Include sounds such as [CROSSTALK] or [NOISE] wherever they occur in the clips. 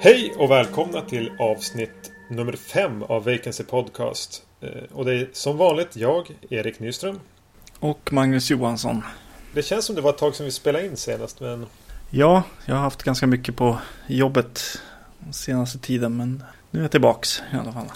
Hej och välkomna till avsnitt nummer fem av Vacancy Podcast. Eh, Och det är som vanligt jag, Erik Nyström. Och Magnus Johansson. Det känns som det var ett tag sedan vi spelade in senast men Ja, jag har haft ganska mycket på jobbet senaste tiden. Men nu är jag tillbaks i alla fall.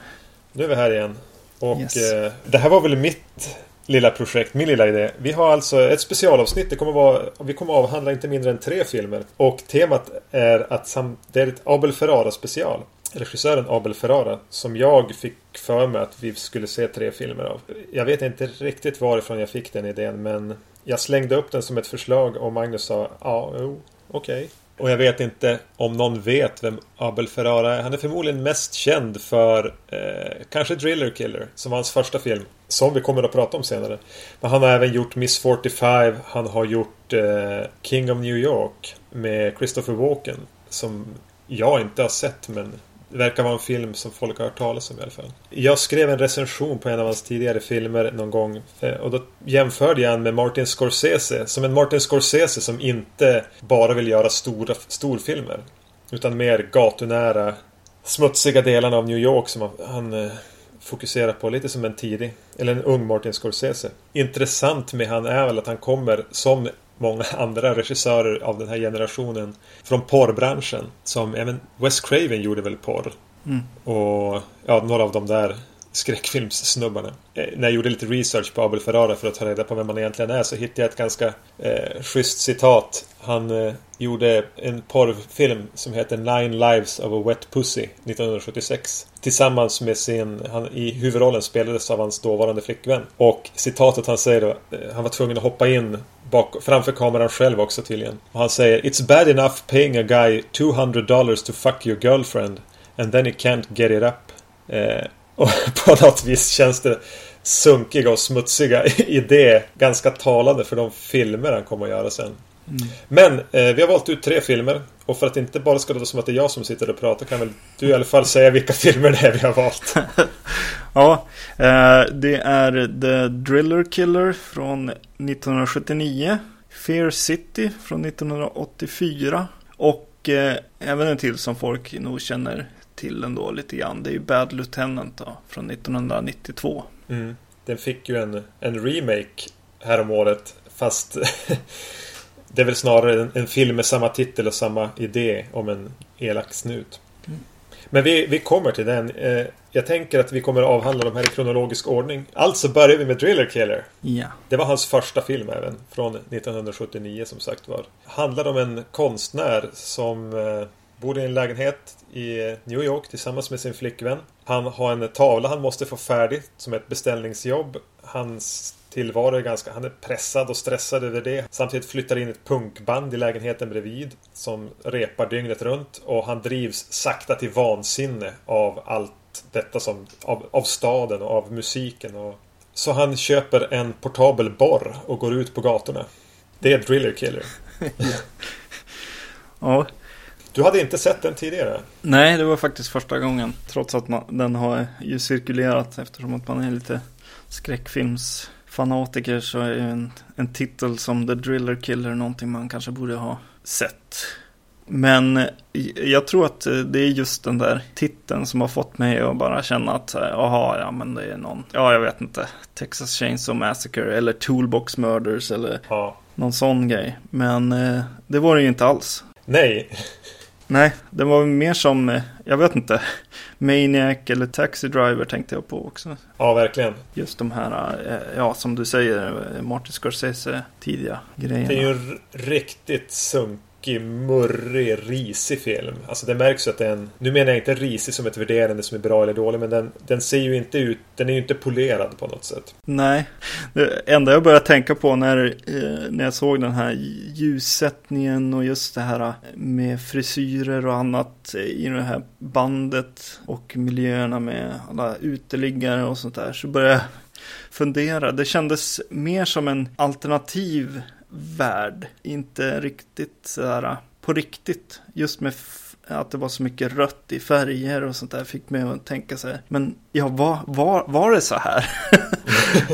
nu är vi här igen. Och Yes. eh, det här var väl mitt lilla projekt, min lilla idé. Vi har alltså ett specialavsnitt. Det kommer vara, vi kommer avhandla inte mindre än tre filmer. Och temat är att sam, det är ett Abel Ferrara special. Regissören Abel Ferrara som jag fick för mig att vi skulle se tre filmer av. Jag vet inte riktigt varifrån jag fick den idén men jag slängde upp den som ett förslag och Magnus sa ja, jo, okej. Och jag vet inte om någon vet vem Abel Ferrara är. Han är förmodligen mest känd för eh, kanske Driller Killer som var hans första film. Som vi kommer att prata om senare. Men han har även gjort Miss 45. Han har gjort eh, King of New York med Christopher Walken. Som jag inte har sett men det verkar vara en film som folk har hört talas om i alla fall. Jag skrev en recension på en av hans tidigare filmer någon gång. Eh, och då jämförde jag han med Martin Scorsese. Som en Martin Scorsese som inte bara vill göra stora storfilmer. Utan mer gatunära, smutsiga delarna av New York som han, eh, fokuserar på. Lite som en tidig, eller en ung Martin Scorsese. Intressant med han är väl att han kommer som många [LAUGHS] andra regissörer av den här generationen från porrbranschen. Som även Wes Craven gjorde väl porr. Mm. Och ja, några av de där skräckfilmssnubbarna. Eh, När jag gjorde lite research på Abel Ferrara för att ta reda på vem han egentligen är så hittade jag ett ganska eh, schysst citat. Han eh, gjorde en porrfilm som heter Nine Lives of a Wet Pussy 1976. Tillsammans med sin, han i huvudrollen spelades av hans dåvarande flickvän. Och citatet han säger då, eh, han var tvungen att hoppa in bak, framför kameran själv också tydligen. Och han säger It's bad enough paying a guy 200 dollars to fuck your girlfriend and then he can't get it up. Eh, och [LAUGHS] på något vis känns det sunkiga och smutsiga [LAUGHS] i det ganska talande för de filmer han kommer att göra sen. Men eh, vi har valt ut tre filmer och för att det inte bara ska låta som att det är jag som sitter och pratar kan väl du i alla fall säga vilka [LAUGHS] filmer det är vi har valt. [LAUGHS] Ja, eh, det är The Driller Killer från 1979. Fear City från 1984. Och eh, även en till som folk nog känner till ändå lite grann. Det är ju Bad Lieutenant då, från 1992. Mm. Den fick ju en, en remake häromåret fast [LAUGHS] det är väl snarare en, en film med samma titel och samma idé om en elak snut. Men vi, vi kommer till den. Eh, jag tänker att vi kommer att avhandla de här i kronologisk ordning. Alltså börjar vi med Driller Killer. Ja. Det var hans första film även. Från 1979 som sagt var. Handlar om en konstnär som eh, bor i en lägenhet i New York tillsammans med sin flickvän. Han har en tavla han måste få färdig som ett beställningsjobb. Hans tillvaro är ganska... Han är pressad och stressad över det. Samtidigt flyttar in ett punkband i lägenheten bredvid som repar dygnet runt och han drivs sakta till vansinne av allt detta som... Av, av staden och av musiken och... Så han köper en portabel borr och går ut på gatorna. Det är Driller Killer. [LAUGHS] ja. Du hade inte sett den tidigare? Nej, det var faktiskt första gången. Trots att man, den har ju cirkulerat eftersom att man är lite skräckfilmsfanatiker så är ju en, en titel som The Driller Killer någonting man kanske borde ha sett. Men eh, jag tror att eh, det är just den där titeln som har fått mig att bara känna att eh, jaha, ja men det är någon, ja jag vet inte, Texas Chainsaw Massacre eller Toolbox Murders eller Ja. någon sån grej. Men eh, det var det ju inte alls. Nej. Nej, det var mer som, eh, jag vet inte, Maniac eller Taxi Driver tänkte jag på också. Ja, verkligen. Just de här, eh, ja som du säger, eh, Martin Scorsese tidiga grejerna. Det är ju en r- tråkig, murrig, risig film. Alltså det märks ju att den... Nu menar jag inte risig som ett värderande som är bra eller dålig, men den, den ser ju inte ut... Den är ju inte polerad på något sätt. Nej, det enda jag började tänka på när, eh, när jag såg den här ljussättningen och just det här eh, med frisyrer och annat i det här bandet och miljöerna med alla uteliggare och sånt där så började jag fundera. Det kändes mer som en alternativ värld, inte riktigt sådär äh, på riktigt. Just med att det var så mycket rött i färger och sånt där fick mig att tänka så här. Men ja, var, var, var det så här? [LAUGHS]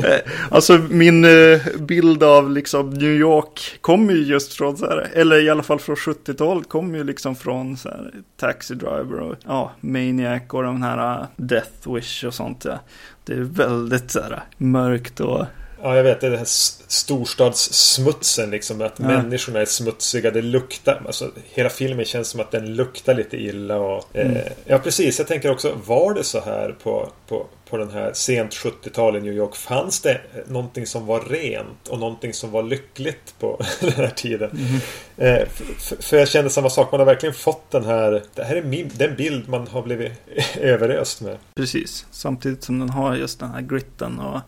Eh, alltså min eh, bild av liksom New York kommer ju just från så här, eller i alla fall från 70-talet, kommer ju liksom från så här Taxi Driver och ja, Maniac och de här äh, Death Wish och sånt. Ja. Det är väldigt så här mörkt och Ja, jag vet. Det är den här storstadssmutsen liksom. Att ja. människorna är smutsiga. Det luktar. Alltså, hela filmen känns som att den luktar lite illa. Och, mm. eh, ja, precis. Jag tänker också. Var det så här på, på, på den här sent 70-tal i New York? Fanns det någonting som var rent och någonting som var lyckligt på [LAUGHS] den här tiden? Mm. Eh, för, för, jag känner samma sak. Man har verkligen fått den här. Det här är min, den bild man har blivit [LAUGHS] överöst med. Precis. Samtidigt som den har just den här gritten och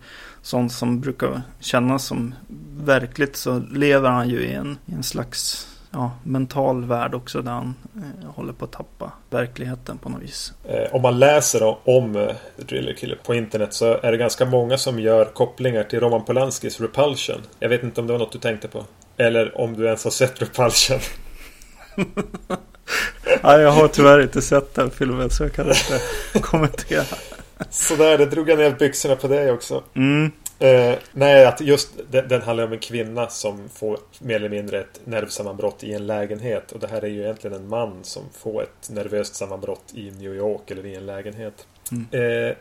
sånt som brukar kännas som verkligt så lever han ju i en, i en slags ja, mental värld också där han eh, håller på att tappa verkligheten på något vis. Eh, om man läser om eh, Driller Killer på internet så är det ganska många som gör kopplingar till Roman Polanskis Repulsion. Jag vet inte om det var något du tänkte på. Eller om du ens har sett Repulsion. [LAUGHS] Nej, jag har tyvärr inte sett den filmen så jag kan inte [LAUGHS] kommentera. Sådär, det drog jag ner byxorna på dig också. Mm. Eh, nej, att just den, den, handlar om en kvinna som får mer eller mindre ett nervsammanbrott i en lägenhet. Och det här är ju egentligen en man som får ett nervöst sammanbrott i New York eller i en lägenhet. Mm. Eh,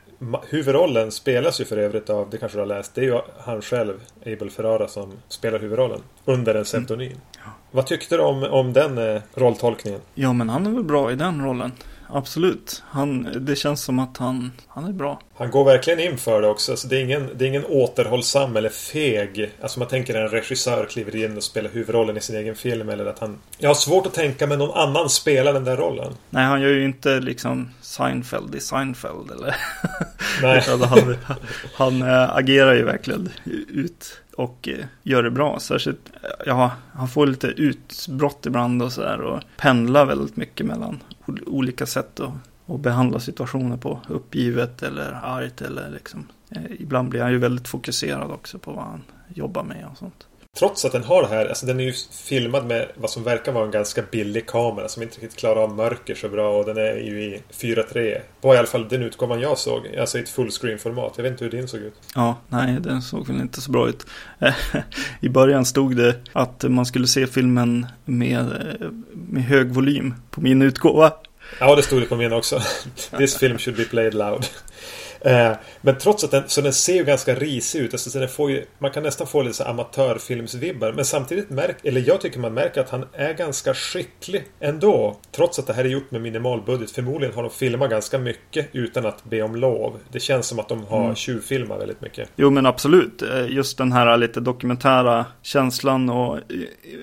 huvudrollen spelas ju för övrigt av, det kanske du har läst, det är ju han själv, Abel Ferrara, som spelar huvudrollen. Under en pseudonym. Mm. Ja. Vad tyckte du om, om den eh, rolltolkningen? Ja, men han är väl bra i den rollen absolut. Han, det känns som att han, han är bra. Han går verkligen in för det också. Så det, är ingen, det är ingen återhållsam eller feg. Alltså man tänker en regissör kliver in och spelar huvudrollen i sin egen film. Eller att han... Jag har svårt att tänka mig någon annan spelar den där rollen. Nej, han gör ju inte liksom Seinfeld i Seinfeld. Eller? Nej. [LAUGHS] han, han äh, agerar ju verkligen ut och eh, gör det bra. Särskilt, ja, han får lite utbrott ibland och sådär och pendlar väldigt mycket mellan olika sätt att, att behandla situationer på. Uppgivet eller argt eller liksom. Eh, ibland blir han ju väldigt fokuserad också på vad han jobbar med och sånt. Trots att den har det här, alltså den är ju filmad med vad som verkar vara en ganska billig kamera som inte riktigt klarar av mörker så bra och den är ju i 4.3. På i alla fall den utgåvan jag såg, alltså i ett fullscreen-format. Jag vet inte hur din såg ut. Ja, nej den såg väl inte så bra ut. [LAUGHS] I början stod det att man skulle se filmen med, med hög volym på min utgåva. Ja, det stod det på min också. [LAUGHS] This film should be played loud. Eh, men trots att den, så den ser ju ganska risig ut. Alltså, den får ju, man kan nästan få lite så amatörfilmsvibbar. Men samtidigt märker, eller jag tycker man märker att han är ganska skicklig ändå. Trots att det här är gjort med minimal budget. Förmodligen har de filmat ganska mycket utan att be om lov. Det känns som att de har mm. tjuvfilmat väldigt mycket. Jo men absolut. Eh, just den här lite dokumentära känslan och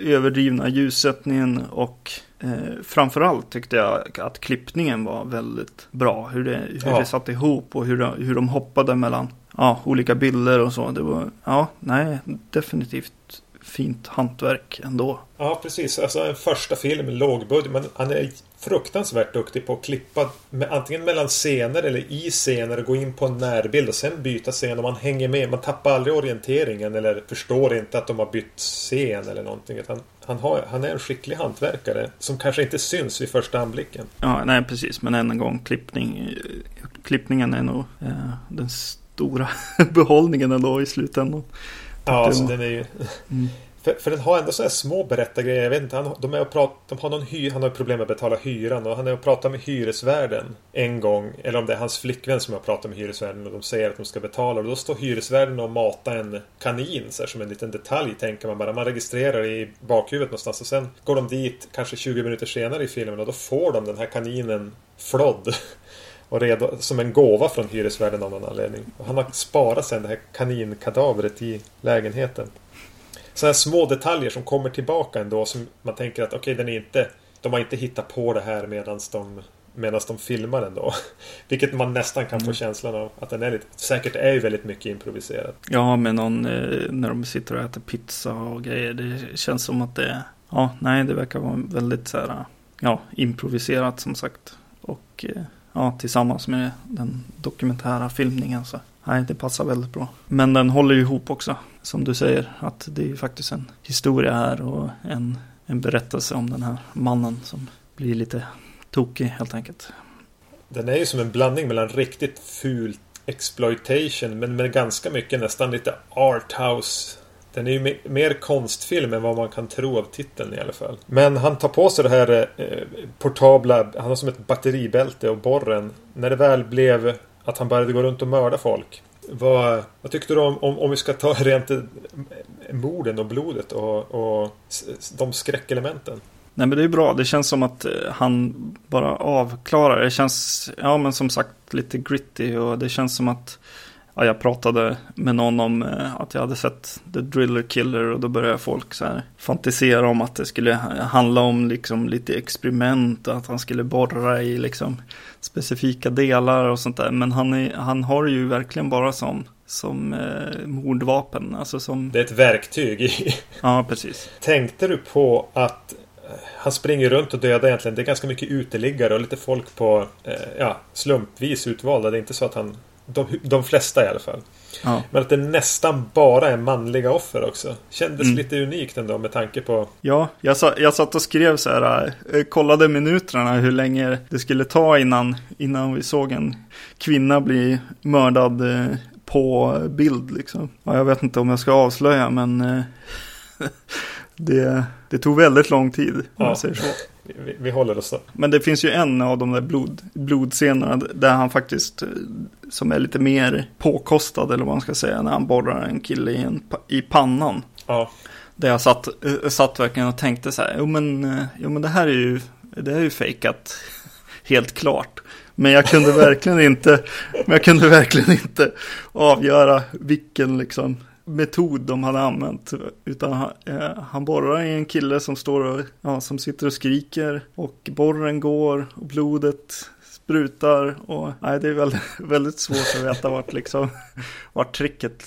överdrivna ljussättningen och Eh, framförallt tyckte jag att klippningen var väldigt bra. Hur det, hur ja. det satt ihop och hur, de, hur de hoppade mellan ja, olika bilder och så. Det var, ja, nej, definitivt fint hantverk ändå. Ja, precis. Alltså en första film, lågbudget. Men han är fruktansvärt duktig på att klippa med, antingen mellan scener eller i scener och gå in på en närbild och sen byta scen och man hänger med. Man tappar aldrig orienteringen eller förstår inte att de har bytt scen eller någonting. Utan han, har, han är en skicklig hantverkare som kanske inte syns vid första anblicken. Ja, nej precis. Men än en gång, klippning, klippningen är nog eh, den stora [LAUGHS] behållningen ändå i slutändan. Ja, alltså den är ju... Mm. För, för den har ändå sådana små berättargrejer. Jag vet inte, han, de är och prat, de har någon hy, han har problem med att betala hyran och han är och pratar med hyresvärden en gång. Eller om det är hans flickvän som har pratat med hyresvärden och de säger att de ska betala. Och då står hyresvärden och matar en kanin så här, som en liten detalj tänker man bara. Man registrerar i bakhuvudet någonstans och sen går de dit kanske 20 minuter senare i filmen och då får de den här kaninen flodd. Och redo, som en gåva från hyresvärden av någon anledning. Och han har sparat sen det här kaninkadavret i lägenheten sådana små detaljer som kommer tillbaka ändå som man tänker att okej, okay, den är inte... De har inte hittat på det här medan de Medan de filmar ändå. [LAUGHS] Vilket man nästan kan få mm. känslan av. Att den är lite, säkert är ju väldigt mycket improviserat. Ja, med någon eh, när de sitter och äter pizza och grejer. Det känns som att det, ja, nej, det verkar vara väldigt så här, ja, improviserat som sagt. Och eh, ja, tillsammans med den dokumentära filmningen så Nej, det passar väldigt bra. Men den håller ju ihop också. Som du säger, att det är ju faktiskt en historia här och en, en berättelse om den här mannen som blir lite tokig helt enkelt. Den är ju som en blandning mellan riktigt fult exploitation men med ganska mycket nästan lite arthouse den är ju mer konstfilm än vad man kan tro av titeln i alla fall. Men han tar på sig det här eh, eh portabla, han har som ett batteribälte och borren. När det väl blev att han började gå runt och mörda folk. Vad, vad tyckte du om, om, om vi ska ta [LAUGHS] rent morden och blodet och, och de skräckelementen? Nej men det är bra. Det känns som att eh, han bara avklarar. Det känns, ja men som sagt, lite gritty och det känns som att ja, jag pratade med någon om eh, att jag hade sett The Driller Killer och då började folk så här fantisera om att det skulle handla om liksom lite experiment och att han skulle borra i liksom specifika delar och sånt där. Men han, är, han har ju verkligen bara som som eh, mordvapen. Alltså som... Det är ett verktyg. ja, precis. Tänkte du på att eh, han springer runt och dödar egentligen. Det är ganska mycket uteliggare och lite folk på eh, ja, slumpvis utvalda. Det är inte så att han de, de flesta i alla fall. Ja. Men att det nästan bara är manliga offer också. Kändes mm. lite unikt ändå med tanke på... Ja, jag, sa, jag satt och skrev så här, äh, kollade minuterna hur länge det skulle ta innan, innan vi såg en kvinna bli mördad äh, på bild liksom. Ja, jag vet inte om jag ska avslöja men äh, [LAUGHS] det, det tog väldigt lång tid om ja. jag säger så. Vi, vi, håller oss då. Men det finns ju en av de där blod, blodscenerna där han faktiskt, eh, som är lite mer påkostad eller vad man ska säga, när han borrar en kille i, en, i pannan. Ja. Där jag satt, eh, satt verkligen och tänkte så här, jo men, eh, jo men det här är ju, det här är ju fejkat, [LAUGHS] helt klart. Men jag kunde [LAUGHS] verkligen inte, men jag kunde verkligen inte avgöra vilken liksom metod de hade använt. Utan han, eh, han borrar i en kille som står och, ja, som sitter och skriker. Och borren går och blodet sprutar. Och nej, det är väldigt, [LAUGHS] väldigt svårt att veta vart, liksom, [LAUGHS] vart tricket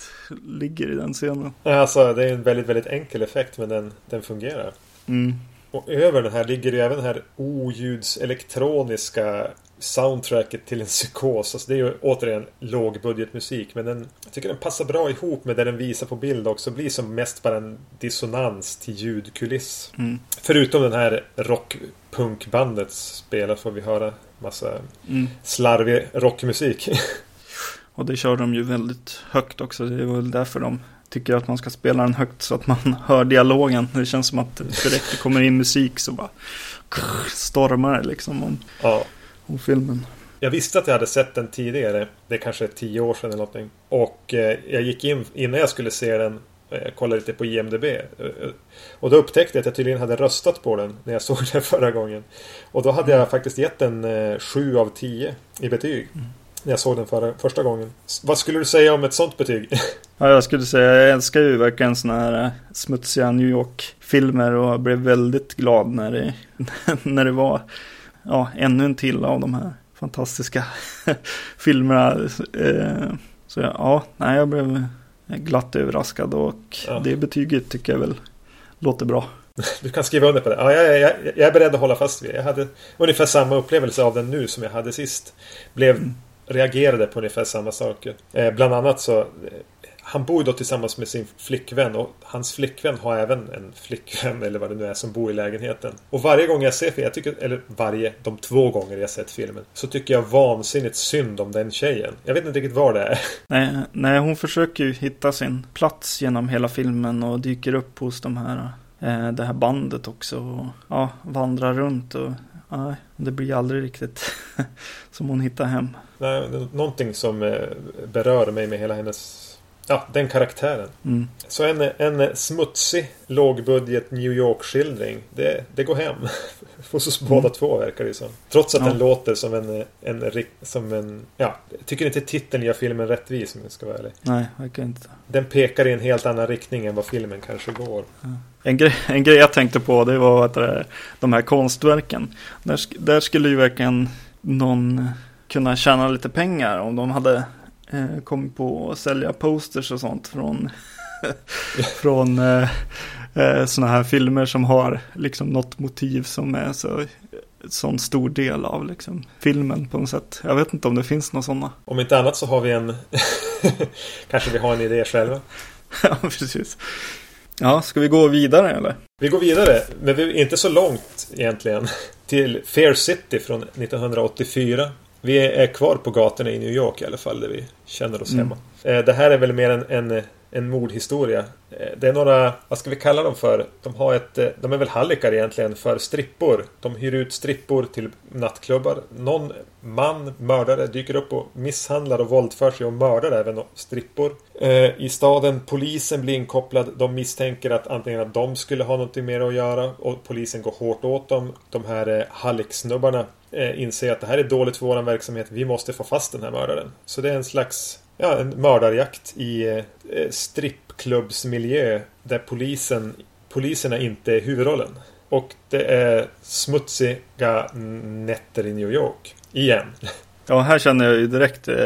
ligger i den scenen. Alltså, det är en väldigt, väldigt enkel effekt men den, den fungerar. Mm. Och över den här ligger ju även den här oljudselektroniska soundtracket till en psykos. Alltså det är ju återigen lågbudgetmusik. Men den, jag tycker den passar bra ihop med det den visar på bild också. Blir som mest bara en dissonans till ljudkuliss. Mm. Förutom den här rockpunkbandet spelar får vi höra massa mm. slarvig rockmusik. [LAUGHS] Och det kör de ju väldigt högt också. Det är väl därför de tycker att man ska spela den högt så att man [LAUGHS] hör dialogen. Det känns som att direkt det kommer in musik så bara [LAUGHS] stormar det liksom. Om, ja om filmen. Jag visste att jag hade sett den tidigare. Det är kanske är tio år sedan eller någonting. Och eh, jag gick in innan jag skulle se den. Eh, kollade lite på IMDB. Eh, och då upptäckte jag att jag tydligen hade röstat på den när jag såg [LAUGHS] den förra gången. Och då hade jag faktiskt gett den eh, 7 av 10 i betyg. Mm. När jag såg den förra, första gången. Vad skulle du säga om ett sånt betyg? [LAUGHS] Ja, jag skulle säga, jag älskar ju verkligen sådana här eh, smutsiga New York-filmer och blev väldigt glad när det, [LAUGHS] när det var ja, ännu en till av de här fantastiska [LAUGHS] filmerna. Eh, så ja, nej, jag blev glatt överraskad och ja. det betyget tycker jag väl låter bra. [LAUGHS] Du kan skriva under på det. Ja, jag, jag, jag är beredd att hålla fast vid det. Jag hade ungefär samma upplevelse av den nu som jag hade sist. Blev, mm. Reagerade på ungefär samma saker. Eh, bland annat så han bor ju då tillsammans med sin flickvän och hans flickvän har även en flickvän eller vad det nu är som bor i lägenheten. Och varje gång jag ser filmen, jag tycker, eller varje, de två gånger jag sett filmen, så tycker jag vansinnigt synd om den tjejen. Jag vet inte riktigt var det är. [LAUGHS] Nej, nej hon försöker ju hitta sin plats genom hela filmen och dyker upp hos de här, eh, det här bandet också och ja, vandrar runt och Nej, det blir aldrig riktigt [LAUGHS] som hon hittar hem. Nej, någonting som eh, berör mig med hela hennes Ja, den karaktären. Mm. Så en, en smutsig, lågbudget New York-skildring. Det, det går hem. [LAUGHS] Hos oss båda mm. två verkar det som. Trots att ja. den låter som en, en, som en... Ja, jag tycker inte titeln gör filmen rättvis om jag ska vara ärlig. Nej, verkar inte. Den pekar i en helt annan riktning än vad filmen kanske går. Ja. En, grej, en grej jag tänkte på det var att det, de här konstverken. Där, där skulle ju verkligen någon kunna tjäna lite pengar om de hade eh, kommit på att sälja posters och sånt från, [LAUGHS] från eh, eh, sådana här filmer som har liksom något motiv som är så sån stor del av liksom, filmen på något sätt. Jag vet inte om det finns några sådana. Om inte annat så har vi en... [LAUGHS] Kanske vi har en idé själva. [LAUGHS] ja, precis. Ja, ska vi gå vidare eller? Vi går vidare, men vi är inte så långt egentligen. Till Fair City från 1984. Vi är kvar på gatorna i New York i alla fall, där vi känner oss Mm. hemma. Eh, Det här är väl mer en, en, en mordhistoria. Eh, det är några, vad ska vi kalla dem för? De har ett, eh, de är väl hallickar egentligen för strippor. De hyr ut strippor till nattklubbar. Någon man, mördare, dyker upp och misshandlar och våldför sig och mördar även strippor. Eh, I staden, polisen blir inkopplad. De misstänker att antingen att de skulle ha någonting mer att göra och polisen går hårt åt dem. De här hallicksnubbarna inser att det här är dåligt för vår verksamhet. Vi måste få fast den här mördaren. Så det är en slags Ja, en mördarjakt i eh, strippklubbsmiljö där polisen, poliserna inte är huvudrollen. Och det är smutsiga nätter i New York. Igen. [LAUGHS] Ja, här känner jag ju direkt, eh,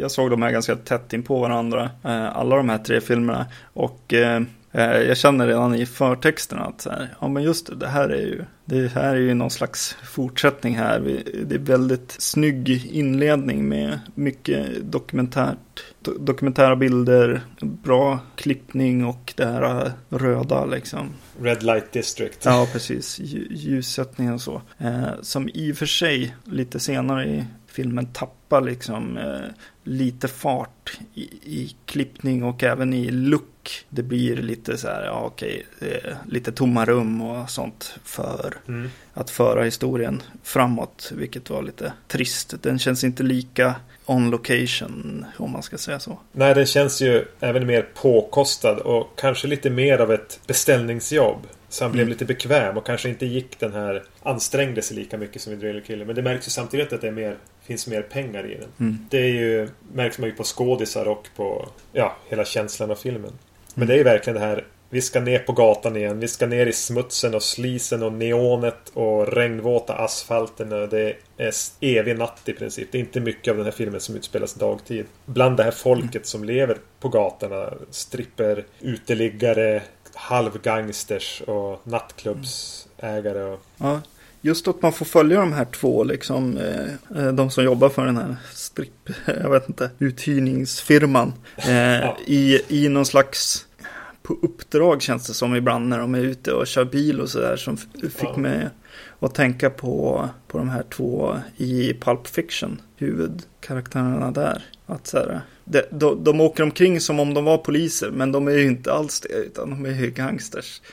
jag såg de här ganska tätt in på varandra, eh, alla de här tre filmerna. Och eh, jag känner redan i förtexterna att så här, ja men just det, det här är ju, det här är ju någon slags fortsättning här. Det är väldigt snygg inledning med mycket dokumentärt, do, dokumentära bilder, bra klippning och det här röda liksom. Red Light District. Ja, precis. Lju- Ljussättningen och så. Eh, som i och för sig lite senare i filmen tappar liksom eh, lite fart i, i klippning och även i look. Det blir lite så här, ja okej, eh, lite tomma rum och sånt för Mm. att föra historien framåt, vilket var lite trist. Den känns inte lika on location, om man ska säga så. Nej, den känns ju även mer påkostad och kanske lite mer av ett beställningsjobb. Så han blev Mm. lite bekväm och kanske inte gick den här ansträngde sig lika mycket som i Driller Killer. Men det märks ju samtidigt att det mer, finns mer pengar i den. Mm. Det är ju, märks man ju på skådisar och på ja, hela känslan av filmen. Men Mm. det är ju verkligen det här vi ska ner på gatan igen. Vi ska ner i smutsen och slisen och neonet och regnvåta asfalten. Och det är evig natt i princip. Det är inte mycket av den här filmen som utspelas dagtid. Bland det här folket som lever på gatorna. Stripper, uteliggare, halvgangsters och nattklubbsägare. Och... Ja, just att man får följa de här två, liksom, eh, eh, de som jobbar för den här stripp, jag vet inte, uthyrningsfirman. Eh, i, I någon slags, på uppdrag känns det som ibland när de är ute och kör bil och sådär, som fick Ja. mig att tänka på, på de här två i Pulp Fiction, huvudkaraktärerna där. Att så här, de, de, de åker omkring som om de var poliser, men de är ju inte alls det, utan de är ju gangsters. [LAUGHS]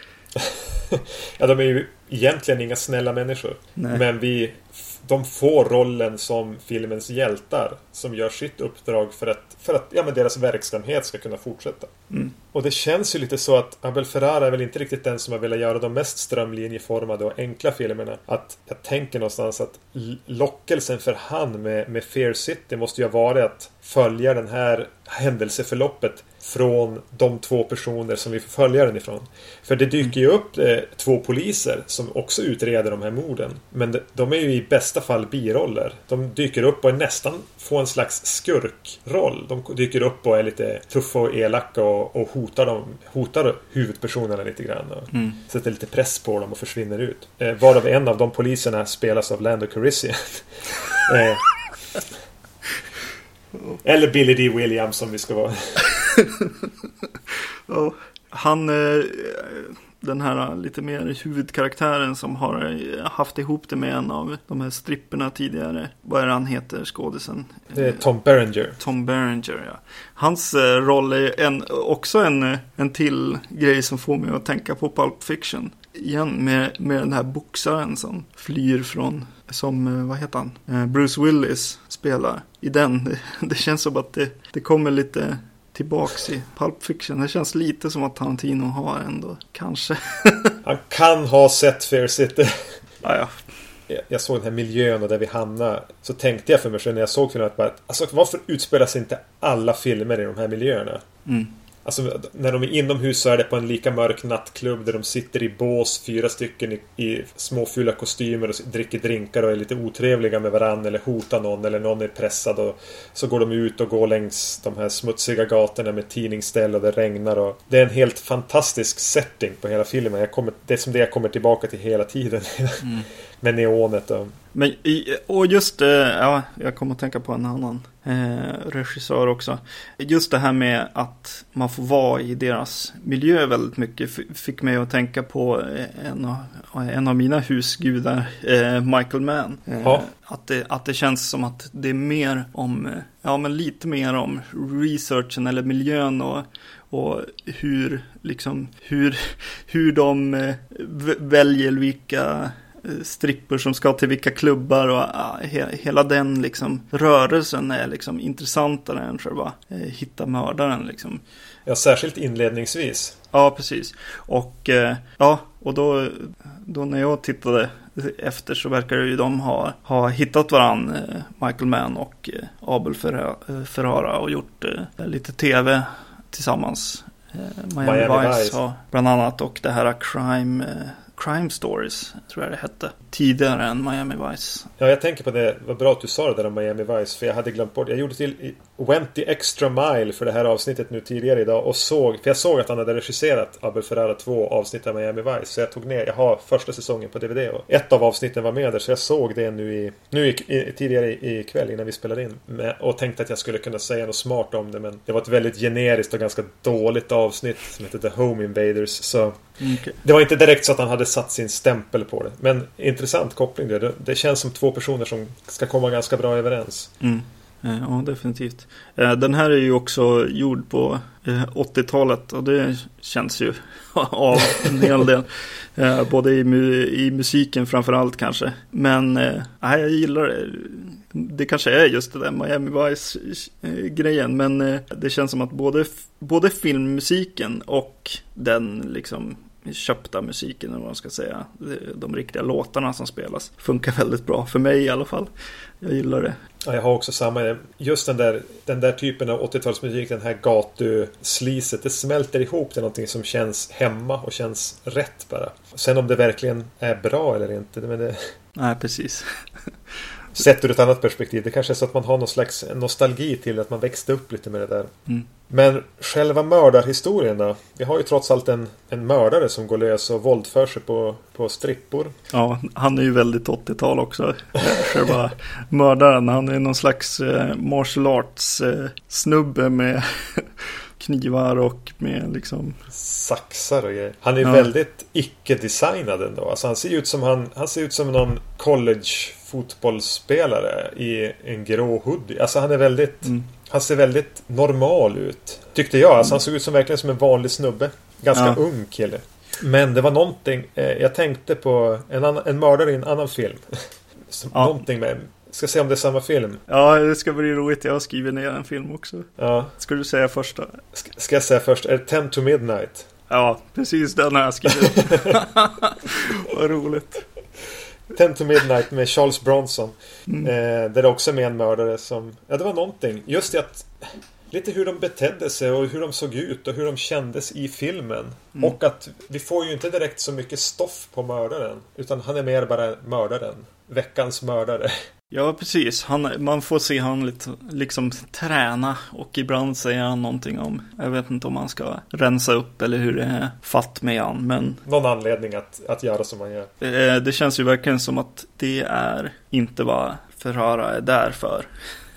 Ja, de är ju egentligen inga snälla människor. Nej. Men vi, de får rollen som filmens hjältar. Som gör sitt uppdrag för att, för att ja, men deras verksamhet ska kunna fortsätta. Mm. Och det känns ju lite så att Abel Ferrara är väl inte riktigt den som har velat göra de mest strömlinjeformade och enkla filmerna. Att jag tänker någonstans att lockelsen för han med, med Fear City måste ju ha varit att följa den här händelseförloppet från de två personer som vi får följa den ifrån. För det dyker ju upp eh, två poliser som också utreder de här morden. Men de, de är ju i bästa fall biroller. De dyker upp och är nästan får en slags skurkroll. De dyker upp och är lite tuffa och elaka och, och hotar, dem, hotar huvudpersonerna lite grann. Och Mm. Sätter lite press på dem och försvinner ut. Eh, varav en av de poliserna spelas av Lando Calrissian. [LAUGHS] eh, eller Billy D. Williams om vi ska vara. [LAUGHS] Ja, han, eh, den här lite mer huvudkaraktären som har eh, haft ihop det med en av de här stripperna tidigare. Vad är det han heter, skådisen? Det är Tom Berenger. Tom Berenger, ja. Hans eh, roll är en, också en, en till grej som får mig att tänka på Pulp Fiction. Igen med, med den här boxaren som flyr från, som, vad heter han? Bruce Willis spelar i den. Det, [LAUGHS] det känns som att det, det kommer lite tillbaks i Pulp Fiction. Det känns lite som att Tarantino har ändå, kanske. [LAUGHS] Han kan ha sett Fair City. ja, ja. Jag- såg den här miljön och där vi hamnade. Så tänkte jag för mig själv när jag såg filmen att bara, alltså, varför utspelar sig inte alla filmer i de här miljöerna? Mm. Alltså när de är inomhus så är det på en lika mörk nattklubb där de sitter i bås, fyra stycken i, i små fula kostymer och dricker drinkar och är lite otrevliga med varandra eller hotar någon eller någon är pressad och så går de ut och går längs de här smutsiga gatorna med tidningsställ och det regnar och det är en helt fantastisk setting på hela filmen. Jag kommer, det är som det jag kommer tillbaka till hela tiden. [LAUGHS] med neonet och Men, och just, eh, ja, jag kommer att tänka på en annan eh, regissör också. Just det här med att man får vara i deras miljö väldigt mycket fick mig att tänka på eh, en av, en av mina husgudar, eh, Michael Mann. Eh, att, det, att det känns som att det är mer om, eh, ja men lite mer om researchen eller miljön och och hur, liksom, hur, [LAUGHS] hur de eh, väljer vilka eh, strippor som ska till vilka klubbar och ah, he, hela den liksom rörelsen är liksom intressantare än själva eh, hitta mördaren liksom. ja, särskilt inledningsvis. Ja, precis. Och eh, ja, och då, då när jag tittade efter så verkar ju de ha, ha hittat varann, eh, Michael Mann och eh, Abel eh, Ferrara och gjort eh, lite tv tillsammans. Eh, Miami, Miami Vice, Vice. har bland annat och det här Crime, Crime Stories tror jag det hette. Tidigare än Miami Vice. Ja, jag tänker på det. Vad bra att du sa det där om Miami Vice. För jag hade glömt bort. Jag gjorde till Went the extra mile för det här avsnittet nu tidigare idag. Och såg. För jag såg att han hade regisserat Abel Ferrara 2 avsnitt av Miami Vice. Så jag tog ner. Jag har första säsongen på DVD. Och ett av avsnitten var med där. Så jag såg det nu i... Nu i, i, tidigare i, i kväll innan vi spelade in. Med, och tänkte att jag skulle kunna säga något smart om det. Men det var ett väldigt generiskt och ganska dåligt avsnitt. Som heter The Home Invaders. Så Okej. det var inte direkt så att han hade satt sin stämpel på det. Men intressant koppling det. Det- Det känns som två personer som ska komma ganska bra överens. Mm. Eh, ja, definitivt. Eh, den här är ju också gjord på eh, 80-talet och det känns ju [LAUGHS] av en hel del. Både i, mu- i musiken framförallt kanske. Men nej, jag gillar det. Det kanske är just det där Miami Vice-grejen. Men det känns som att både, både filmmusiken och den liksom köpta musiken, eller vad man ska säga. De riktiga låtarna som spelas funkar väldigt bra. För mig i alla fall. Jag gillar det. Ja, jag har också samma. Just den där, den där typen av 80-talsmusik, den här gatusliset. Det smälter ihop till någonting som känns hemma och känns rätt bara. Sen om det verkligen är bra eller inte. Men det, Nej, precis sett ur ett annat perspektiv. Det kanske är så att man har någon slags nostalgi till att man växte upp lite med det där. Mm. Men själva mördarhistorien då? Vi har ju trots allt en, en mördare som går lös och våldför sig på, på strippor. Ja, han är ju väldigt 80-tal också. Själva mördaren. Han är någon slags eh, martial arts eh, snubbe med knivar och med liksom. saxar och grejer. Han är Ja. väldigt icke-designad ändå. Alltså han ser ut som han, han ser ut som någon college fotbollsspelare i en grå hoodie. Alltså han är väldigt Mm. Han ser väldigt normal ut. Tyckte jag. Alltså han såg ut som verkligen som en vanlig snubbe. Ganska Ja. ung kille. Men det var någonting. Eh, jag tänkte på en, annan, en mördare i en annan film. [LAUGHS] Som, Ja. Någonting med. Ska se om det är samma film. Ja, det ska bli roligt. Jag har skrivit ner en film också. Ja. Ska du säga första? Ska, ska jag säga först. Är det 10 to Midnight? Ja, precis den har jag skrivit. [LAUGHS] Vad roligt. 10 to Midnight med Charles Bronson. Mm. Eh, där det också är med en mördare som... Ja, det var någonting. Just det att... Lite hur de betedde sig och hur de såg ut och hur de kändes i filmen. Mm. Och att vi får ju inte direkt så mycket stoff på mördaren. Utan han är mer bara mördaren. Veckans mördare. Ja, precis. Han, man får se han lite, liksom träna och ibland säger han någonting om, jag vet inte om han ska rensa upp eller hur det är fatt med han, men Någon anledning att, att göra som man gör. eh, det känns ju verkligen som att det är inte vad Ferrara är där för.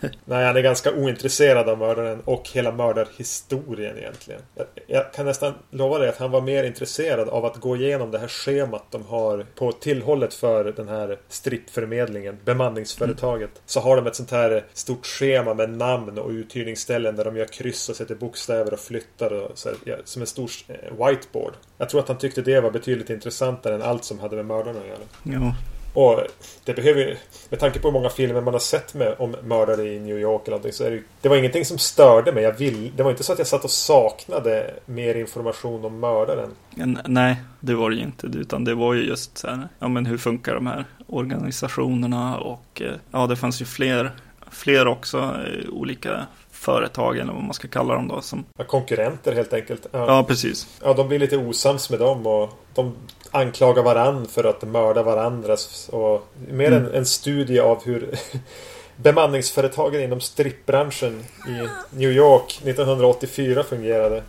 [LAUGHS] Nej, han är ganska ointresserad av mördaren och hela mördarhistorien egentligen. Jag, jag kan nästan lova dig att han var mer intresserad av att gå igenom det här schemat de har på tillhållet för den här strippförmedlingen, bemanningsföretaget. Så har de ett sånt här stort schema med namn och uthyrningsställen där de gör kryss och sätter bokstäver och flyttar och så här, ja, som en stor eh, whiteboard. Jag tror att han tyckte det var betydligt intressantare än allt som hade med mördarna att göra. Ja, Och det behöver ju, med tanke på hur många filmer man har sett med, om mördare i New York eller någonting så är det Det var ingenting som störde mig. Jag vill, det var inte så att jag satt och saknade mer information om mördaren. en, nej, det var det ju inte, utan det var ju just så här, ja men hur funkar de här organisationerna och eh, ja, det fanns ju fler, fler också, eh, olika företag eller vad man ska kalla dem då som, Ja, konkurrenter helt enkelt. Ja. ja precis. ja, de blir lite osams med dem och de anklagar varann för att mörda varandras. Och mer Mm. en, en studie av hur [LAUGHS] bemanningsföretagen inom strippbranschen i New York 1984 fungerade.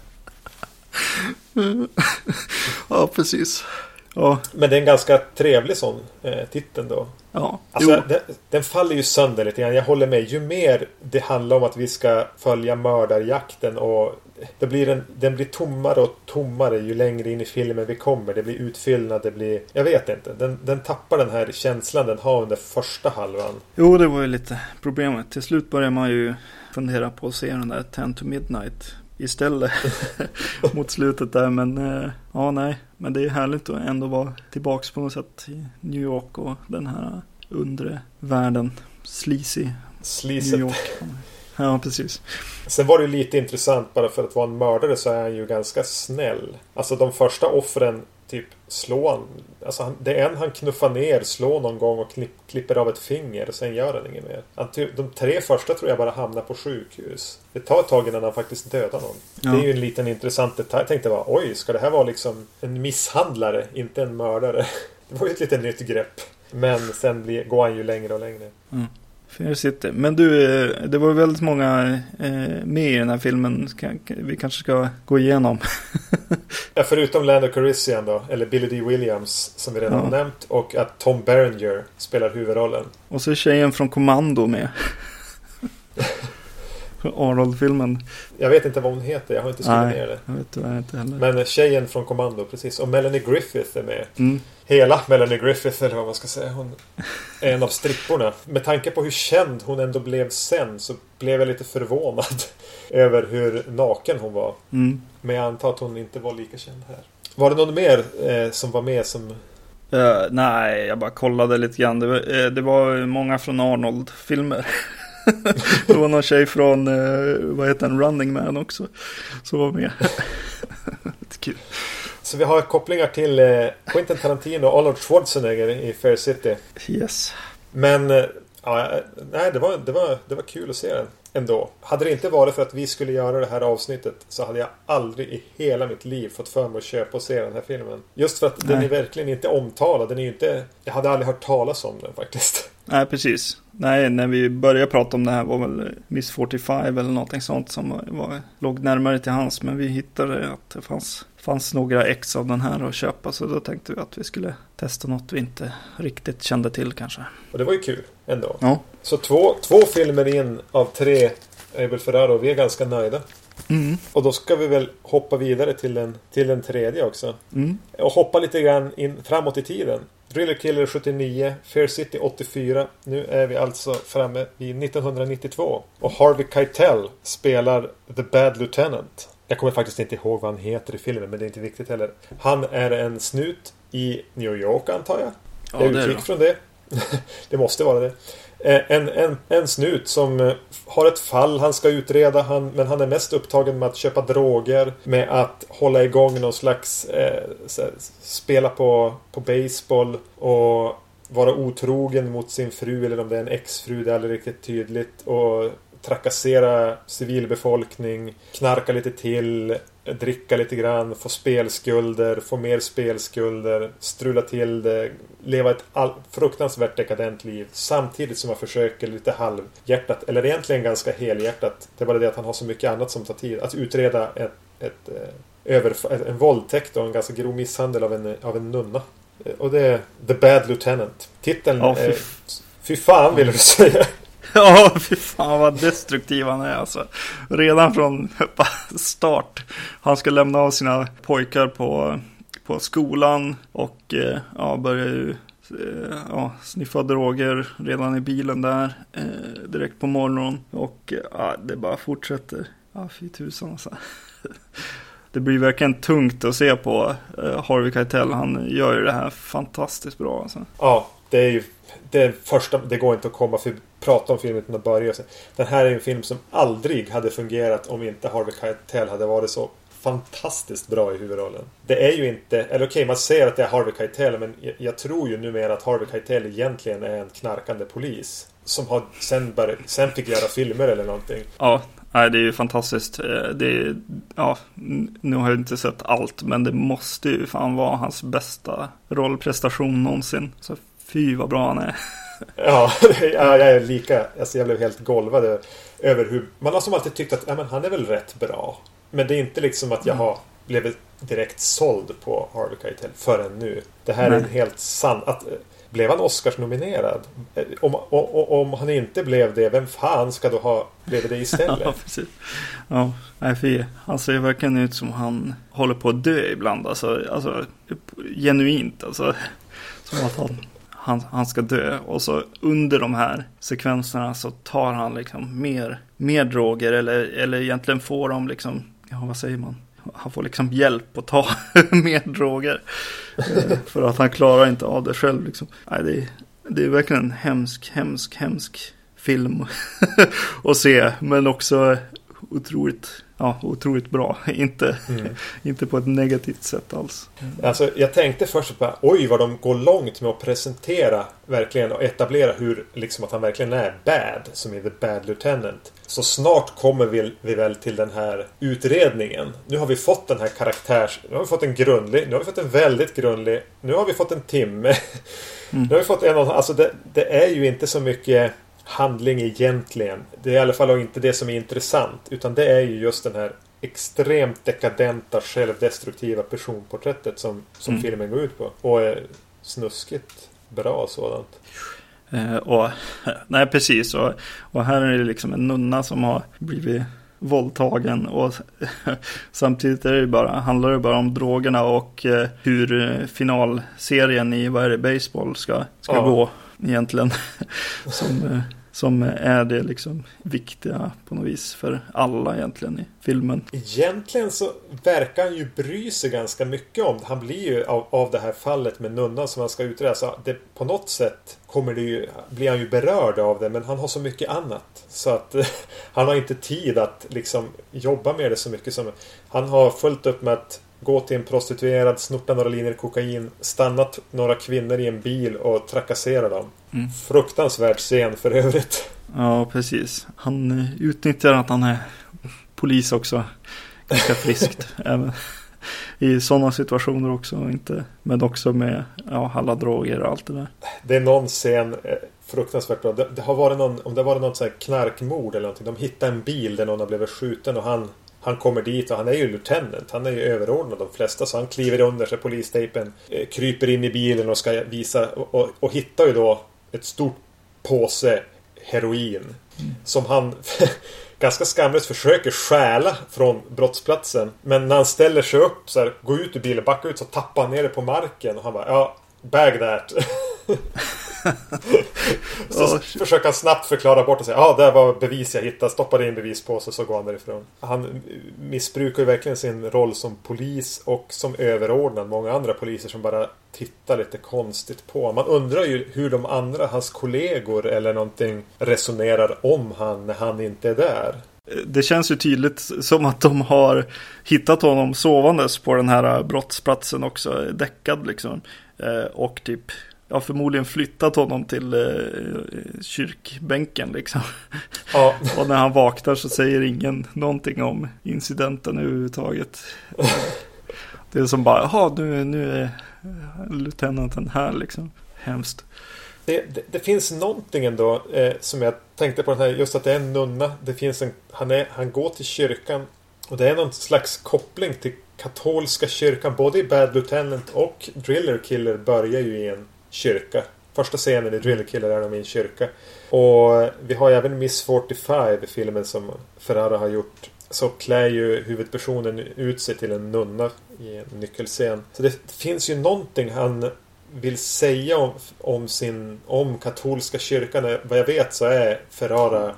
[LAUGHS] Ja, precis. Ja, Men det är en ganska trevlig sån eh, titel då. ja. Alltså, den, den faller ju sönder lite grann. Jag håller med. Ju mer det handlar om att vi ska följa mördarjakten och det blir en, den blir tommare och tommare ju längre in i filmen vi kommer. Det blir utfyllnad, det blir... Jag vet inte. Den, den tappar den här känslan den har under första halvan. Jo, det var ju lite problemet. Till slut börjar man ju fundera på att se den där 10 to Midnight istället [LAUGHS] mot slutet där. Men eh, ja, nej. Men det är härligt att ändå vara tillbaks på något sätt i New York och den här undre världen. Sleazy New Sliset. York. Ja, precis. Sen var det ju lite intressant bara för att vara en mördare så är han ju ganska snäll. Alltså de första offren typ slår han. Alltså han, det är en han knuffar ner, slår någon gång och klipp, klipper av ett finger. Sen gör han inget mer. Han, typ, de tre första tror jag bara hamnar på sjukhus. Det tar ett tag innan han faktiskt dödar någon. Ja. Det är ju en liten intressant detalj. Jag tänkte bara oj, ska det här vara liksom en misshandlare, inte en mördare? [LAUGHS] Det var ju ett lite nytt grepp. Men sen blir, går han ju längre och längre. Fair City. Men du, eh, det var väldigt många eh, med i den här filmen. Vi kanske ska gå igenom. [LAUGHS] Ja, förutom Lando Calrissian då, eller Billy D. Williams som vi redan Ja. har nämnt. Och att Tom Berenger spelar huvudrollen. Och så är tjejen från Kommando med. Arnold-filmen. Jag vet inte vad hon heter, jag har inte skrivit Nej. ner det. Jag vet tyvärr inte heller. Men tjejen från Kommando, precis. Och Melanie Griffith är med. Mm. Hela Melanie Griffith, eller vad man ska säga. Hon är en av stripporna. Med tanke på hur känd hon ändå blev sen så blev jag lite förvånad [LAUGHS] över hur naken hon var. Mm. Men jag antar att hon inte var lika känd här. Var det någon mer eh, som var med som... Eh, nej, jag bara kollade lite grann. Det var, eh, det var många från Arnold-filmer. [LAUGHS] det var någon tjej från, eh, vad heter den, Running Man också. Som var med. lite [LAUGHS] kul. Så vi har kopplingar till eh, Quentin Tarantino och Arnold Schwarzenegger i Fair City. Yes. Men eh, ja, nej, det, var, det, var, det var kul att se den ändå. Hade det inte varit för att vi skulle göra det här avsnittet så hade jag aldrig i hela mitt liv fått för mig att köpa och se den här filmen. Just för att den Nej. är verkligen inte omtalad. Den är inte... Jag hade aldrig hört talas om den faktiskt. Nej, precis. Nej, när vi började prata om det här var väl Miss 45 eller någonting sånt som var, låg närmare till hans. Men vi hittade att det fanns, fanns några ex av den här att köpa. Så då tänkte vi att vi skulle testa något vi inte riktigt kände till kanske. Och det var ju kul ändå. Ja. Så två, två filmer in av tre Abel Ferraro. Vi är ganska nöjda. Mm. Och då ska vi väl hoppa vidare till den, till den tredje också. Mm. Och hoppa lite grann in framåt i tiden. Thriller Killer 79, Fair City 84. Nu är vi alltså framme i 1992. Och Harvey Keitel spelar The Bad Lieutenant. Jag kommer faktiskt inte ihåg vad han heter i filmen, men det är inte viktigt heller. Han är en snut i New York, antar jag. Ja, jag det är utgick det. från det. [LAUGHS] det måste vara det. Eh, en, en, en snut som eh, har ett fall han ska utreda. Han, men han är mest upptagen med att köpa droger. Med att hålla igång någon slags... Eh, så här, spela på, på baseball. Och vara otrogen mot sin fru. Eller om det är en exfru. Det är aldrig riktigt tydligt. Och trakassera civilbefolkning. Knarka lite till. Dricka lite grann. Få spelskulder. Få mer spelskulder. Strula till det. Leva ett fruktansvärt dekadent liv. Samtidigt som man försöker lite halvhjärtat. Eller egentligen ganska helhjärtat. Det är bara det att han har så mycket annat som tar tid. Att utreda ett, ett, eh, över, en våldtäkt och en ganska grov misshandel av en, av en nunna. Eh, Och det är The Bad Lieutenant. Titeln Ja, fy- är... Fy fan vill du säga. [LAUGHS] Ja, fy fan vad destruktiv han är alltså. Redan från start. Han ska lämna av sina pojkar på, på skolan och eh, ja, börjar ju eh, ja, sniffa droger redan i bilen där eh, direkt på morgonen. Och ja, det bara fortsätter. Ja, fy tusan alltså. [LAUGHS] Det blir verkligen tungt att se på eh, Harvey Keitel. Han gör ju det här fantastiskt bra alltså. Ja, det är ju... Det första... Det går inte att komma för prata om filmen utan att börja. Den här är en film som aldrig hade fungerat om inte Harvey Keitel hade varit så fantastiskt bra i huvudrollen. Det är ju inte... Eller okej, man säger att det är Harvey Keitel men jag, jag tror ju numera att Harvey Keitel egentligen är en knarkande polis. Som har sen, bör, sen fick göra filmer eller någonting. Ja, nej, det är ju fantastiskt. Eh, det är, ja, nu har jag inte sett allt, men det måste ju fan vara hans bästa rollprestation någonsin. Så fy vad bra han är. Ja, [LAUGHS] ja, jag är lika... Alltså jag blev helt golvad över hur... Man har som alltid tyckt att ja, men han är väl rätt bra. Men det är inte liksom att jag har... blev väl direkt såld på Harvey Keitel förrän nu. Det här Nej. är en helt sann... Att, blev han Oscars-nominerad? Om, om, om, han inte blev det, vem fan ska då ha blivit det istället? [LAUGHS] ja, precis. Ja, nej, för han ser verkligen ut som han håller på att dö ibland. Alltså, alltså genuint. Alltså, som att han, han, han ska dö. Och så under de här sekvenserna så tar han liksom mer, mer droger. Eller, eller egentligen får de liksom, ja vad säger man? han får liksom hjälp att ta [LAUGHS] mer droger. Eh, för att han klarar inte av det själv. Liksom. Nej, det, är, det är verkligen en hemsk, hemsk, hemsk film [LAUGHS] att se. Men också otroligt, ja, otroligt bra. [LAUGHS] Inte, mm. [LAUGHS] inte på ett negativt sätt alls. Alltså, jag tänkte först på oj vad de går långt med att presentera verkligen och etablera hur liksom att han verkligen är bad som är the bad lieutenant. Så snart kommer vi, vi väl till den här utredningen. Nu har vi fått den här karaktärs... Nu har vi fått en grundlig. Nu har vi fått en väldigt grundlig. Nu har vi fått en timme. [LAUGHS] Mm. Nu har vi fått en Alltså det, det är ju inte så mycket handling egentligen. Det är i alla fall inte det som är intressant. Utan det är ju just den här extremt dekadenta, självdestruktiva personporträttet som, som mm. filmen går ut på. Och är snuskigt bra sådant. Eh, och, [LAUGHS] nej, precis. Och, och här är det liksom en nunna som har blivit våldtagen och [LAUGHS] samtidigt är det bara, handlar det bara om drogerna och eh, hur finalserien i vad är det, baseball ska, ska ja. gå egentligen. [LAUGHS] som, eh, som är det liksom viktiga på något vis för alla egentligen i filmen. Egentligen så verkar han ju bry sig ganska mycket om det Han blir ju av, av det här fallet med nunnan som han ska utreda. Så det, på något sätt kommer det ju, blir han ju berörd av det men han har så mycket annat. Så att [LAUGHS] han har inte tid att liksom jobba med det så mycket som Han har fullt upp med att gå till en prostituerad, snorta några linjer kokain, stannat några kvinnor i en bil och trakassera dem. Mm. Fruktansvärd scen för övrigt. Ja, precis. Han eh, utnyttjar att han är polis också. Ganska friskt. [LAUGHS] även I sådana situationer också. Inte, men också med ja, alla droger och allt det där. Det är någon scen eh, fruktansvärt bra. Det, det, har varit någon, om det har varit något sånt knarkmord eller någonting. De hittar en bil där någon har blivit skjuten och han han kommer dit och han är ju lieutenant. Han är ju överordnad de flesta. Så han kliver under sig polistejpen. Eh, kryper in i bilen och ska visa. Och, och, och hittar ju då ett stort påse heroin. Mm. Som han [LAUGHS] ganska skamlöst försöker stjäla från brottsplatsen. Men när han ställer sig upp så här, går ut ur bilen, backar ut så tappar han ner det på marken. Och han bara ja, bag that. [LAUGHS] [LAUGHS] så oh, försöker han snabbt förklara bort och säga ja, ah, det var bevis jag hittade. Stoppade in bevis på så så går han därifrån. Han missbrukar ju verkligen sin roll som polis och som överordnad många andra poliser som bara tittar lite konstigt på. Man undrar ju hur de andra, hans kollegor eller någonting resonerar om han när han inte är där. Det känns ju tydligt som att de har hittat honom sovandes på den här brottsplatsen också, däckad liksom. Eh, och typ ja, förmodligen flyttat honom till eh, kyrkbänken liksom. Ja. [LAUGHS] och när han vaknar så säger ingen någonting om incidenten överhuvudtaget. [LAUGHS] det är som bara, jaha, nu, nu är lieutenanten här liksom. Hemskt. Det, det, det, finns någonting ändå eh, som jag tänkte på den här, just att det är en nunna. Det finns en, han, är, han går till kyrkan och det är någon slags koppling till katolska kyrkan. Både i Bad Lieutenant och Driller Killer börjar ju i en kyrka. Första scenen i Driller Killer är de i en kyrka. Och vi har ju även Miss 45 i filmen som Ferrara har gjort. Så klär ju huvudpersonen ut sig till en nunna i en nyckelscen. Så det finns ju någonting han vill säga om, om sin om katolska kyrkan. Vad jag vet så är Ferrara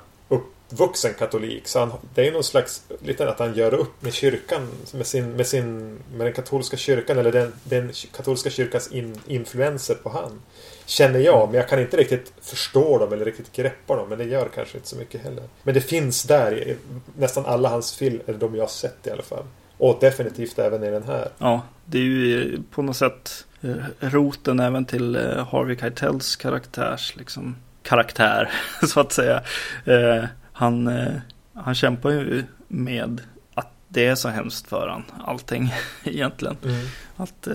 Vuxen katolik. Så han, det är någon slags lite att han gör upp med kyrkan. Med, sin, med, sin, med den katolska kyrkan eller den, den katolska kyrkans in, influenser på han. Känner jag, men jag kan inte riktigt förstå dem eller riktigt greppa dem. Men det gör kanske inte så mycket heller. Men det finns där i nästan alla hans filmer, eller de jag har sett i alla fall. Och definitivt även i den här. Ja, det är ju på något sätt eh, roten även till eh, Harvey Keitels karaktärs liksom, karaktär, [LAUGHS] så att säga. Eh, Eh, han, han kämpar ju med att det är så hemskt för han, allting [LAUGHS] egentligen. Mm. Att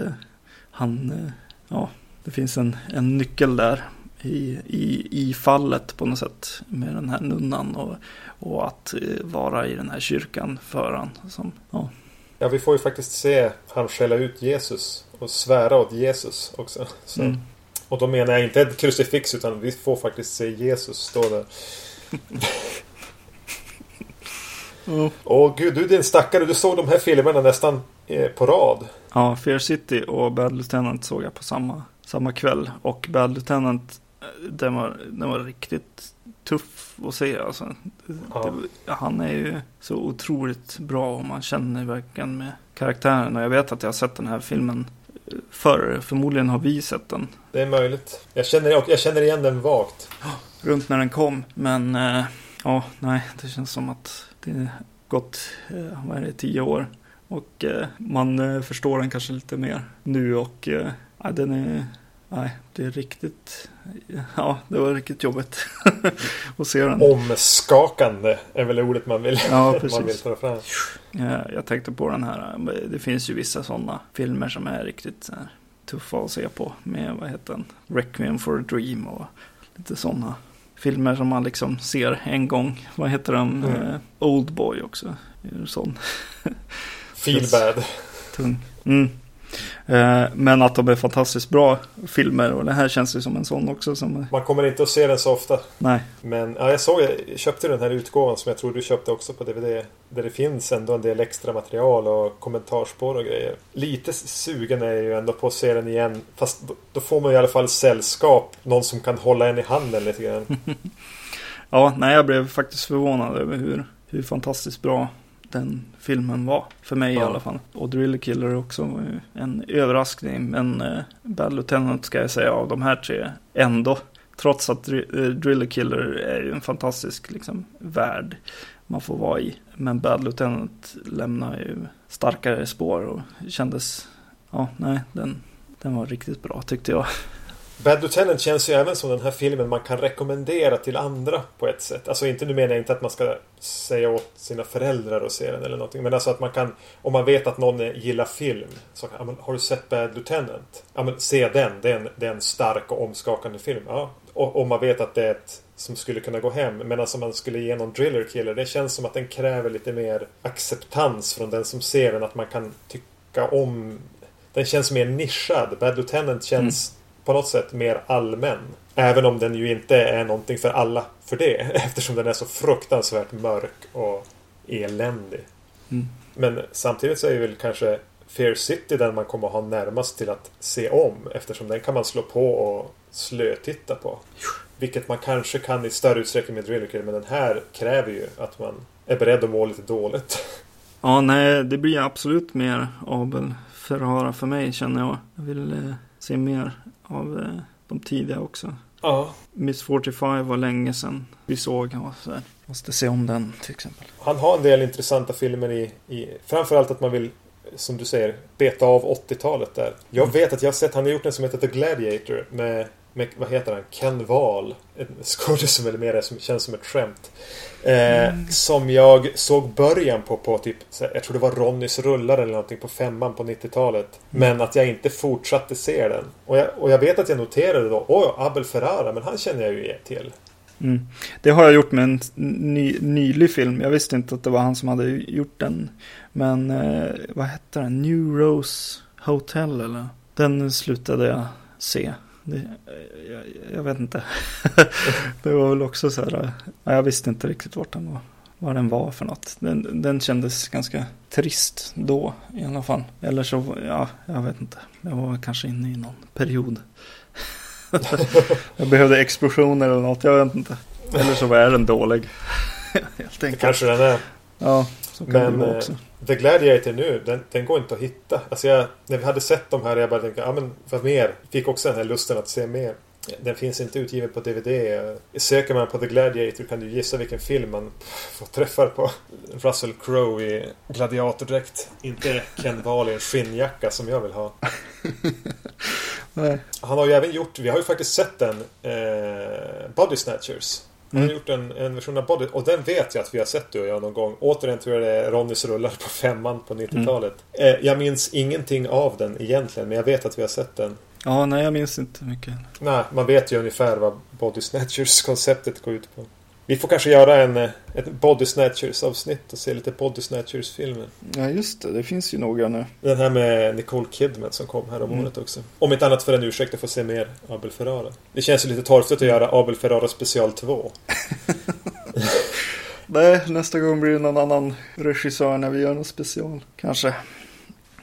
han, ja, det finns en, en nyckel där i, i, i fallet på något sätt med den här nunnan och, och att vara i den här kyrkan för han. Som, ja, Ja, vi får ju faktiskt se han skälla ut Jesus och svära åt Jesus också. Så. Mm. Och då menar jag inte ett krucifix utan vi får faktiskt se Jesus stå där. [LAUGHS] Mm. Åh gud, du din stackare. Du såg de här filmerna nästan eh, på rad. Ja, Fear City och Bad Lieutenant såg jag på samma, samma kväll. Och Bad Lieutenant, eh, den var, den var riktigt tuff att se. Alltså. Ja. Det, han är ju så otroligt bra och man känner verkligen med karaktären. Och jag vet att jag har sett den här filmen eh, förr. Förmodligen har vi sett den Det är möjligt. Jag känner, jag känner igen den vagt. runt när den kom. Men eh, ja, nej, det känns som att det har gått, eh, vad är det, tio år. Och eh, man eh, förstår den kanske lite mer nu och eh, ja, den är, nej, det är riktigt, ja, det var riktigt jobbigt [LAUGHS] att se den. Omskakande är väl ordet man vill, Ja, [LAUGHS] man vill precis. ta fram. Eh, Jag tänkte på den här, eh, det finns ju vissa sådana filmer som är riktigt tuffa att se på. Med, vad heter den, Requiem for a Dream och lite sådana filmer som man liksom ser en gång. Vad heter den, Mm. eh, Oldboy också. Är sån [LAUGHS] Feel bad. tung. Mm. Eh, Men att de är fantastiskt bra filmer och det här känns ju som en sån också som, Man kommer inte att se den så ofta. nej, Men ja, jag såg, jag köpte den här utgåvan som jag tror du köpte också på DVD. Där det finns ändå en del extra material och kommentarspår och grejer. Lite sugen är jag ju ändå på att se den igen. Fast då, då får man i alla fall sällskap. Någon som kan hålla en i handen lite grann. [LAUGHS] Ja, nej, jag blev faktiskt förvånad över hur, hur fantastiskt bra den filmen var. För mig i Ja. alla fall. Och Driller Killer också en överraskning. Men eh, Bad Lieutenant ska jag säga av de här tre ändå. Trots att eh, Driller Killer är ju en fantastisk liksom, värld man får vara i. Men Bad Lieutenant lämnar ju starkare spår och kändes, ja, nej, den, den var riktigt bra tyckte jag. Bad Lieutenant känns ju även som den här filmen man kan rekommendera till andra på ett sätt. Alltså inte, nu menar jag inte att man ska säga åt sina föräldrar att se den eller någonting. Men alltså att man kan, om man vet att någon gillar film. Så, kan har du sett Bad Lieutenant? Ja men se den, det är en, det är en stark och omskakande film. Ja. Och om man vet att det är ett som skulle kunna gå hem. Men alltså man skulle ge någon Driller Killer. Det känns som att den kräver lite mer acceptans från den som ser den. Att man kan tycka om den känns mer nischad. Bad Lieutenant känns mm på något sätt mer allmän. Även om den ju inte är någonting för alla för det. [LAUGHS] Eftersom den är så fruktansvärt mörk och eländig. Mm. Men samtidigt så är väl kanske Fear City den man kommer att ha närmast till att se om. Eftersom den kan man slå på och slötitta på. Vilket man kanske kan i större utsträckning med Driller Kill. Men den här kräver ju att man är beredd att må lite dåligt. Ja, nej, det blir absolut mer Abel Ferrara för mig känner jag. Jag vill eh, se mer av eh, de tidiga också. Ja. Miss 45 var länge sedan vi såg. Så här. Måste se om den till exempel. Han har en del intressanta filmer i, i framförallt att man vill som du säger, beta av 80-talet där. Jag vet att jag har sett, han har gjort en som heter The Gladiator med, med vad heter han, Ken Wahl. En skådespelare som känns som ett skämt. Eh, Som jag såg början på, på typ, jag tror det var Ronnys rullar eller någonting på femman på 90-talet. Men att jag inte fortsatte se den. Och jag, och jag vet att jag noterade då, åh, Abel Ferrara, men han känner jag ju till. Mm. Det har jag gjort med en ny, nylig film. Jag visste inte att det var han som hade gjort den. Men eh, vad hette den? New Rose Hotel eller? Den slutade jag se. Det, jag, jag vet inte. [LAUGHS] det var väl också så här. Eh, jag visste inte riktigt vart den var. Vad den var för något. Den, den kändes ganska trist då i alla fall. Eller så, ja, jag vet inte. Jag var kanske inne i någon period. [LAUGHS] jag behövde explosioner eller något, jag vet inte. Eller så var den dålig. [LAUGHS] Helt Det kanske den är. Ja, så kan Men det vara eh, också. The Gladiator nu, den, den går inte att hitta. Alltså jag, när vi hade sett de här, jag bara tänkte, ja men vad mer? Fick också den här lusten att se mer. Den finns inte utgiven på DVD. Söker man på The Gladiator kan du gissa vilken film man får träffar på. Russell Crowe i gladiatordräkt. Inte Ken Wahl i en skinnjacka som jag vill ha. [LAUGHS] Han har ju även gjort, vi har ju faktiskt sett den, eh, Body Snatchers. Han har Mm. gjort en, en version av Body och den vet jag att vi har sett du och jag någon gång. Återigen tror jag det är Ronnys rullar på femman på 90-talet. Eh, jag minns ingenting av den egentligen men jag vet att vi har sett den. Ja, nej jag minns inte mycket. Nej, man vet ju ungefär vad Body Snatchers konceptet går ut på. Vi får kanske göra en, eh, ett Body Snatchers avsnitt och se lite Body Snatchers filmer. Ja just det, det finns ju några nu. Den här med Nicole Kidman som kom här om Mm. året också. Om inte annat för en ursäkt att få se mer Abel Ferrara. Det känns ju lite torftigt att göra Abel Ferrara special 2. [LAUGHS] Nej, nästa gång blir det någon annan regissör när vi gör något special. Kanske.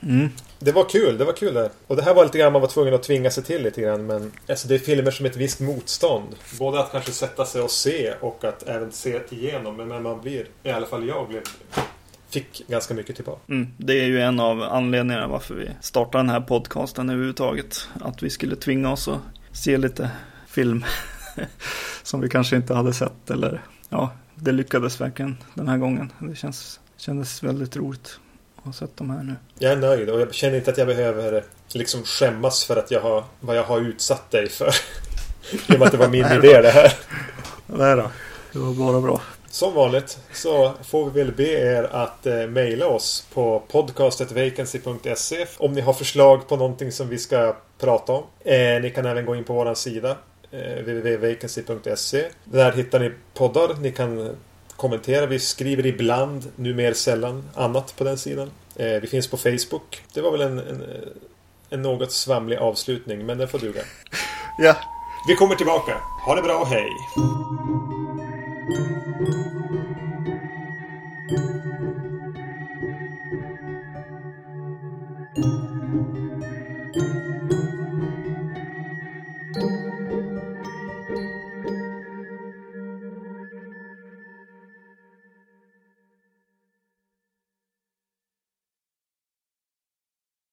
Mm. Det var kul, det var kul där. Och det här var lite grann man var tvungen att tvinga sig till lite grann. Men alltså, det är filmer som ett visst motstånd. Både att kanske sätta sig och se och att även se igenom. Men när man blir, i alla fall jag, blev, fick ganska mycket typ tillbaka. Mm. Det är ju en av anledningarna varför vi startade den här podcasten överhuvudtaget. Att vi skulle tvinga oss att se lite film [LAUGHS] som vi kanske inte hade sett. Eller ja, det lyckades verkligen den här gången. Det känns, kändes väldigt roligt att ha sett de här nu. Jag är nöjd och jag känner inte att jag behöver liksom skämmas för att jag har, vad jag har utsatt dig för. [LAUGHS] I och med att det var min [LAUGHS] idé det här. Nej då, det var bara bra. Som vanligt så får vi väl be er att eh, mejla oss på podcastetvacancy.se om ni har förslag på någonting som vi ska prata om. Eh, ni kan även gå in på vår sida eh, www.vacancy.se. Där hittar ni poddar. Ni kan kommenterar. Vi skriver ibland, mer sällan, annat på den sidan. Eh, vi finns på Facebook. Det var väl en, en, eh, en något svamlig avslutning, men den får duga. Ja. Vi kommer tillbaka. Ha det bra hej!